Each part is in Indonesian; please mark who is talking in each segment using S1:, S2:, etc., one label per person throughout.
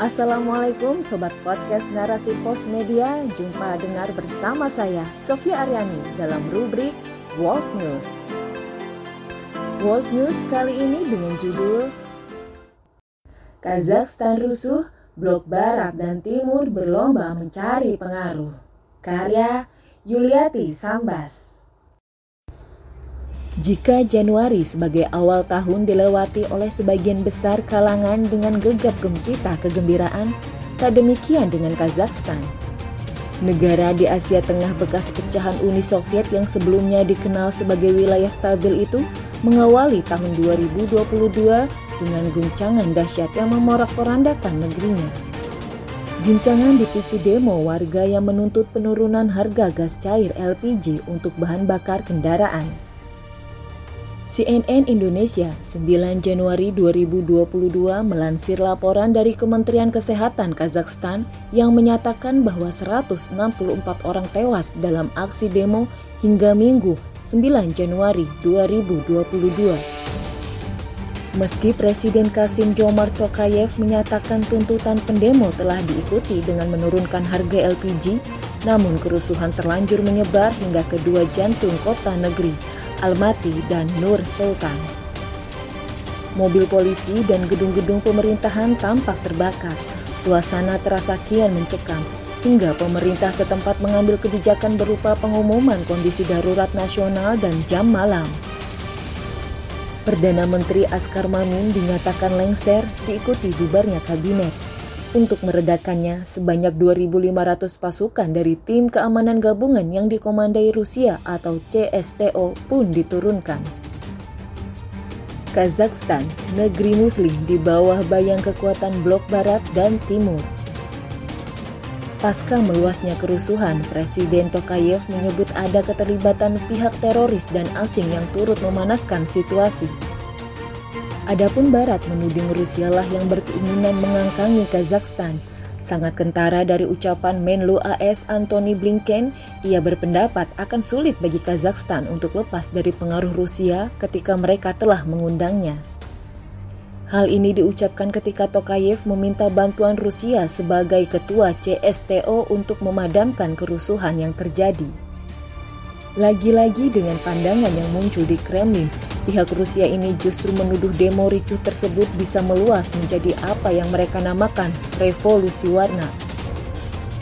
S1: Assalamualaikum Sobat Podcast Narasi Pos Media. Jumpa dengar bersama saya Sofia Aryani dalam rubrik World News. World News kali ini dengan judul Kazakhstan rusuh, Blok Barat dan Timur berlomba mencari pengaruh. Karya Yuliati Sambas jika Januari sebagai awal tahun dilewati oleh sebagian besar kalangan dengan gegap gempita kegembiraan, tak demikian dengan Kazakhstan. Negara di Asia Tengah bekas pecahan Uni Soviet yang sebelumnya dikenal sebagai wilayah stabil itu mengawali tahun 2022 dengan guncangan dahsyat yang memorak-porandakan negerinya. Guncangan dipicu demo warga yang menuntut penurunan harga gas cair LPG untuk bahan bakar kendaraan. CNN Indonesia 9 Januari 2022 melansir laporan dari Kementerian Kesehatan Kazakhstan yang menyatakan bahwa 164 orang tewas dalam aksi demo hingga Minggu 9 Januari 2022. Meski Presiden Kasim Jomart Tokayev menyatakan tuntutan pendemo telah diikuti dengan menurunkan harga LPG, namun kerusuhan terlanjur menyebar hingga kedua jantung kota negeri, Almaty, dan Nur Sultan. Mobil polisi dan gedung-gedung pemerintahan tampak terbakar. Suasana terasa kian mencekam hingga pemerintah setempat mengambil kebijakan berupa pengumuman kondisi darurat nasional dan jam malam. Perdana Menteri Askar Mamin dinyatakan lengser diikuti bubarnya kabinet. Untuk meredakannya, sebanyak 2.500 pasukan dari tim keamanan gabungan yang dikomandai Rusia atau CSTO pun diturunkan. Kazakhstan, negeri muslim di bawah bayang kekuatan blok barat dan timur. Pasca meluasnya kerusuhan, Presiden Tokayev menyebut ada keterlibatan pihak teroris dan asing yang turut memanaskan situasi. Adapun Barat menuding Rusia lah yang berkeinginan mengangkangi Kazakhstan. Sangat kentara dari ucapan Menlu AS Antony Blinken, ia berpendapat akan sulit bagi Kazakhstan untuk lepas dari pengaruh Rusia ketika mereka telah mengundangnya. Hal ini diucapkan ketika Tokayev meminta bantuan Rusia sebagai ketua CSTO untuk memadamkan kerusuhan yang terjadi. Lagi-lagi dengan pandangan yang muncul di Kremlin, Pihak Rusia ini justru menuduh demo ricuh tersebut bisa meluas menjadi apa yang mereka namakan revolusi warna.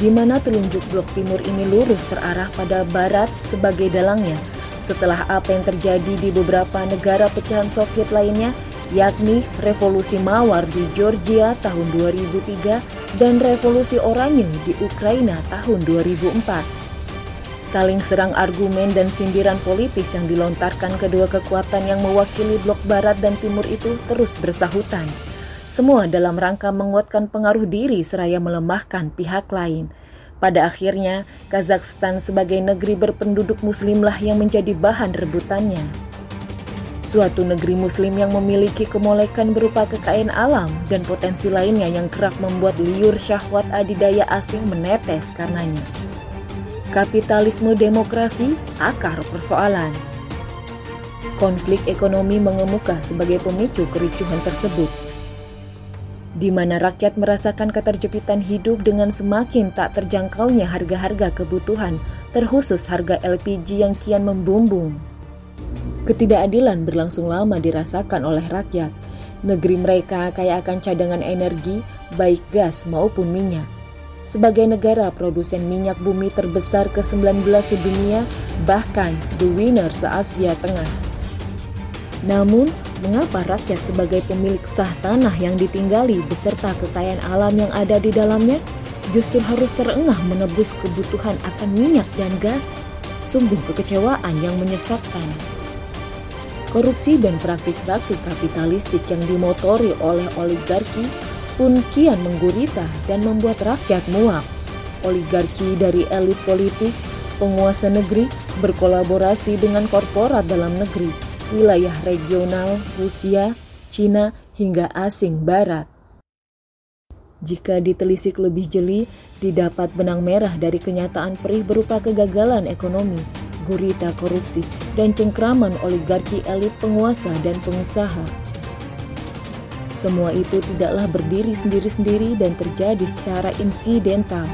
S1: Di mana telunjuk blok timur ini lurus terarah pada barat sebagai dalangnya setelah apa yang terjadi di beberapa negara pecahan Soviet lainnya yakni revolusi Mawar di Georgia tahun 2003 dan revolusi Oranye di Ukraina tahun 2004 saling serang argumen dan sindiran politis yang dilontarkan kedua kekuatan yang mewakili blok barat dan timur itu terus bersahutan. Semua dalam rangka menguatkan pengaruh diri seraya melemahkan pihak lain. Pada akhirnya, Kazakhstan sebagai negeri berpenduduk muslimlah yang menjadi bahan rebutannya. Suatu negeri muslim yang memiliki kemolekan berupa kekayaan alam dan potensi lainnya yang kerap membuat liur syahwat adidaya asing menetes karenanya. Kapitalisme demokrasi akar persoalan. Konflik ekonomi mengemuka sebagai pemicu kericuhan tersebut. Di mana rakyat merasakan keterjepitan hidup dengan semakin tak terjangkaunya harga-harga kebutuhan, terkhusus harga LPG yang kian membumbung. Ketidakadilan berlangsung lama dirasakan oleh rakyat. Negeri mereka kaya akan cadangan energi, baik gas maupun minyak sebagai negara produsen minyak bumi terbesar ke-19 sedunia, bahkan the winner se-Asia Tengah. Namun, mengapa rakyat sebagai pemilik sah tanah yang ditinggali beserta kekayaan alam yang ada di dalamnya justru harus terengah menebus kebutuhan akan minyak dan gas? Sungguh kekecewaan yang menyesatkan. Korupsi dan praktik-praktik kapitalistik yang dimotori oleh oligarki pun kian menggurita dan membuat rakyat muak. Oligarki dari elit politik, penguasa negeri berkolaborasi dengan korporat dalam negeri, wilayah regional, Rusia, Cina, hingga asing barat. Jika ditelisik lebih jeli, didapat benang merah dari kenyataan perih berupa kegagalan ekonomi, gurita korupsi, dan cengkraman oligarki elit penguasa dan pengusaha Semua itu tidaklah berdiri sendiri-sendiri dan terjadi secara insidental.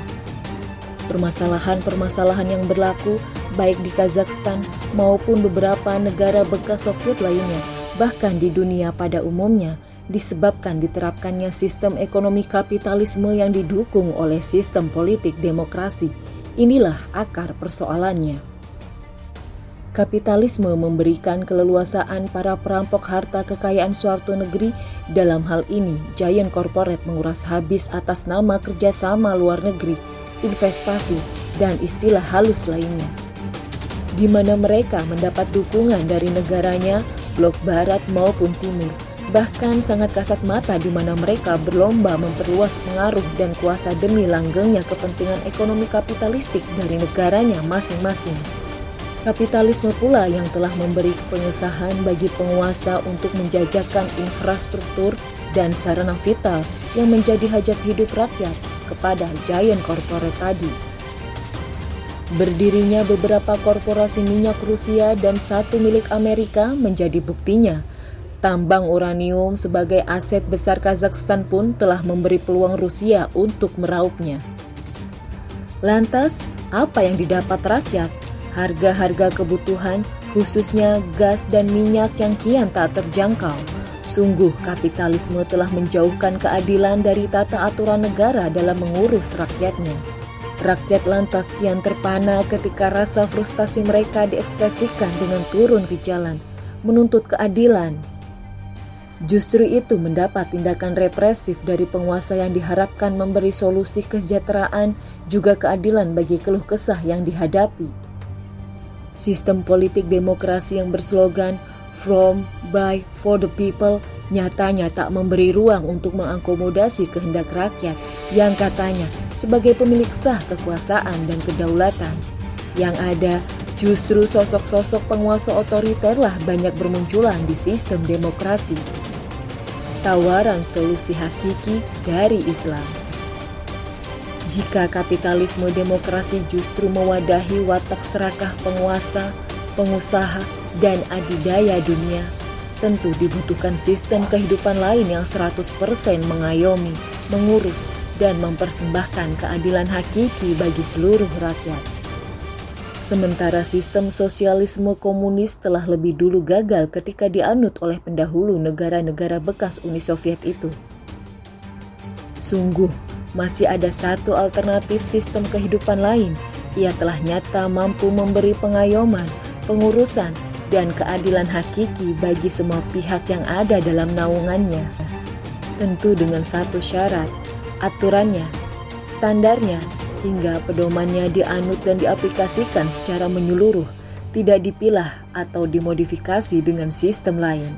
S1: Permasalahan-permasalahan yang berlaku baik di Kazakhstan maupun beberapa negara bekas Soviet lainnya, bahkan di dunia pada umumnya, disebabkan diterapkannya sistem ekonomi kapitalisme yang didukung oleh sistem politik demokrasi. Inilah akar persoalannya. Kapitalisme memberikan keleluasaan para perampok harta kekayaan suatu negeri. Dalam hal ini, giant corporate menguras habis atas nama kerjasama luar negeri, investasi, dan istilah halus lainnya. Di mana mereka mendapat dukungan dari negaranya, blok barat maupun timur, bahkan sangat kasat mata di mana mereka berlomba memperluas pengaruh dan kuasa demi langgengnya kepentingan ekonomi kapitalistik dari negaranya masing-masing. Kapitalisme pula yang telah memberi pengesahan bagi penguasa untuk menjajakan infrastruktur dan sarana vital yang menjadi hajat hidup rakyat kepada giant corporate tadi. Berdirinya beberapa korporasi minyak Rusia dan satu milik Amerika menjadi buktinya – Tambang uranium sebagai aset besar Kazakhstan pun telah memberi peluang Rusia untuk meraupnya. Lantas, apa yang didapat rakyat? Harga-harga kebutuhan, khususnya gas dan minyak yang kian tak terjangkau. Sungguh kapitalisme telah menjauhkan keadilan dari tata aturan negara dalam mengurus rakyatnya. Rakyat lantas kian terpana ketika rasa frustasi mereka diekspresikan dengan turun ke jalan, menuntut keadilan, Justru itu mendapat tindakan represif dari penguasa yang diharapkan memberi solusi kesejahteraan juga keadilan bagi keluh kesah yang dihadapi. Sistem politik demokrasi yang berslogan From, by, for the people nyatanya tak memberi ruang untuk mengakomodasi kehendak rakyat yang katanya sebagai pemilik sah kekuasaan dan kedaulatan. Yang ada justru sosok-sosok penguasa otoriterlah banyak bermunculan di sistem demokrasi tawaran solusi hakiki dari Islam. Jika kapitalisme demokrasi justru mewadahi watak serakah penguasa, pengusaha, dan adidaya dunia, tentu dibutuhkan sistem kehidupan lain yang 100% mengayomi, mengurus, dan mempersembahkan keadilan hakiki bagi seluruh rakyat. Sementara sistem sosialisme komunis telah lebih dulu gagal ketika dianut oleh pendahulu negara-negara bekas Uni Soviet itu. Sungguh, masih ada satu alternatif sistem kehidupan lain. Ia telah nyata mampu memberi pengayoman, pengurusan, dan keadilan hakiki bagi semua pihak yang ada dalam naungannya. Tentu dengan satu syarat, aturannya, standarnya, hingga pedomannya dianut dan diaplikasikan secara menyeluruh, tidak dipilah atau dimodifikasi dengan sistem lain.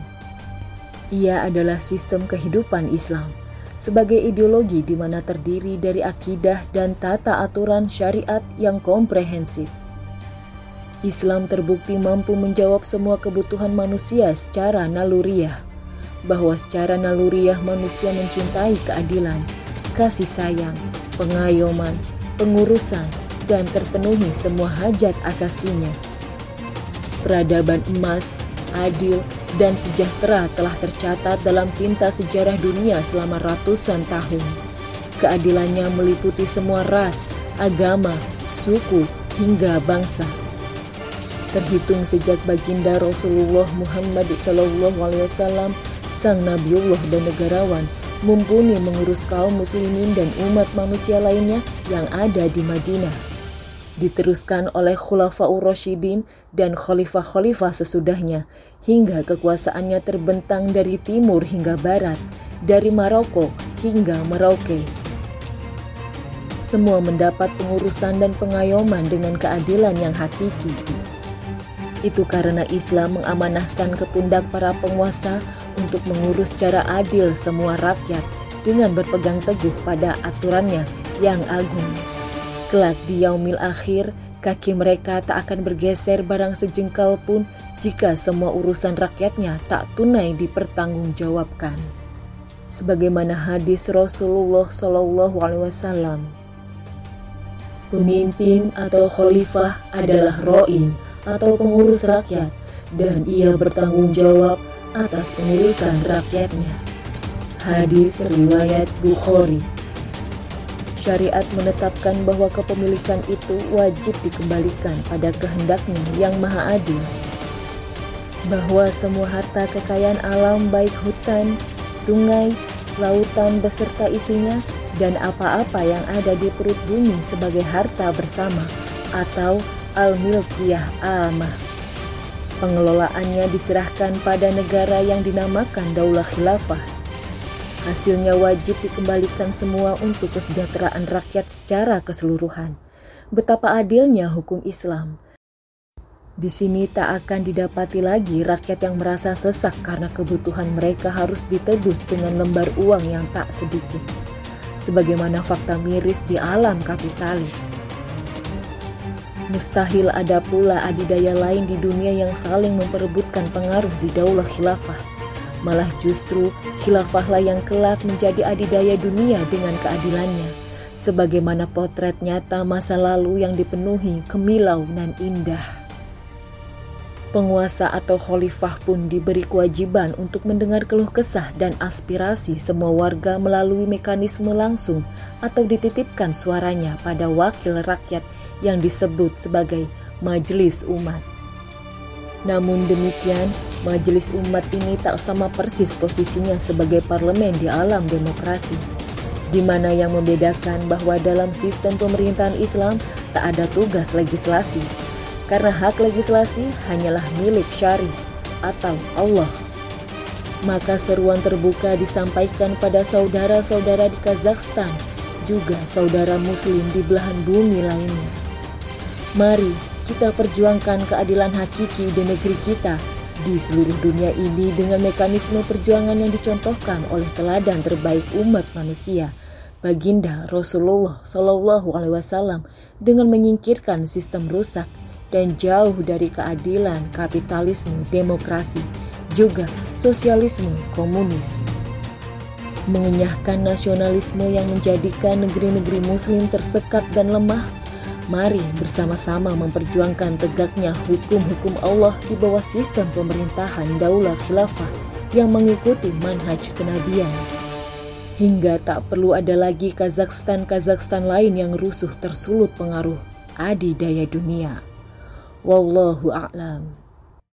S1: Ia adalah sistem kehidupan Islam sebagai ideologi di mana terdiri dari akidah dan tata aturan syariat yang komprehensif. Islam terbukti mampu menjawab semua kebutuhan manusia secara naluriah, bahwa secara naluriah manusia mencintai keadilan, kasih sayang, pengayoman, pengurusan, dan terpenuhi semua hajat asasinya. Peradaban emas, adil, dan sejahtera telah tercatat dalam tinta sejarah dunia selama ratusan tahun. Keadilannya meliputi semua ras, agama, suku, hingga bangsa. Terhitung sejak baginda Rasulullah Muhammad SAW, sang Nabiullah dan negarawan, mumpuni mengurus kaum muslimin dan umat manusia lainnya yang ada di Madinah. Diteruskan oleh Khulafaur Rashidin dan khalifah-khalifah sesudahnya, hingga kekuasaannya terbentang dari timur hingga barat, dari Maroko hingga Merauke. Semua mendapat pengurusan dan pengayoman dengan keadilan yang hakiki. Itu karena Islam mengamanahkan ke pundak para penguasa untuk mengurus secara adil semua rakyat dengan berpegang teguh pada aturannya yang agung. Kelak di yaumil akhir, kaki mereka tak akan bergeser barang sejengkal pun jika semua urusan rakyatnya tak tunai dipertanggungjawabkan. Sebagaimana hadis Rasulullah Shallallahu Alaihi Wasallam, pemimpin atau khalifah adalah roin atau pengurus rakyat dan ia bertanggung jawab atas pengurusan rakyatnya. Hadis Riwayat Bukhari Syariat menetapkan bahwa kepemilikan itu wajib dikembalikan pada kehendaknya yang maha adil. Bahwa semua harta kekayaan alam baik hutan, sungai, lautan beserta isinya, dan apa-apa yang ada di perut bumi sebagai harta bersama atau al-milkiyah amah. Pengelolaannya diserahkan pada negara yang dinamakan Daulah Khilafah Hasilnya wajib dikembalikan semua untuk kesejahteraan rakyat secara keseluruhan. Betapa adilnya hukum Islam. Di sini tak akan didapati lagi rakyat yang merasa sesak karena kebutuhan mereka harus ditebus dengan lembar uang yang tak sedikit. Sebagaimana fakta miris di alam kapitalis. Mustahil ada pula adidaya lain di dunia yang saling memperebutkan pengaruh di daulah khilafah Malah justru khilafahlah yang kelak menjadi adidaya dunia dengan keadilannya. Sebagaimana potret nyata masa lalu yang dipenuhi kemilau dan indah. Penguasa atau khalifah pun diberi kewajiban untuk mendengar keluh kesah dan aspirasi semua warga melalui mekanisme langsung atau dititipkan suaranya pada wakil rakyat yang disebut sebagai majelis umat. Namun demikian, majelis umat ini tak sama persis posisinya sebagai parlemen di alam demokrasi. Di mana yang membedakan bahwa dalam sistem pemerintahan Islam tak ada tugas legislasi, karena hak legislasi hanyalah milik syari atau Allah. Maka seruan terbuka disampaikan pada saudara-saudara di Kazakhstan, juga saudara muslim di belahan bumi lainnya. Mari kita perjuangkan keadilan hakiki di negeri kita di seluruh dunia ini dengan mekanisme perjuangan yang dicontohkan oleh teladan terbaik umat manusia, Baginda Rasulullah Shallallahu Alaihi Wasallam, dengan menyingkirkan sistem rusak dan jauh dari keadilan kapitalisme demokrasi, juga sosialisme komunis. Mengenyahkan nasionalisme yang menjadikan negeri-negeri Muslim tersekat dan lemah Mari bersama-sama memperjuangkan tegaknya hukum-hukum Allah di bawah sistem pemerintahan daulah khilafah yang mengikuti manhaj kenabian. Hingga tak perlu ada lagi Kazakhstan-Kazakhstan lain yang rusuh tersulut pengaruh adidaya dunia. Wallahu a'lam.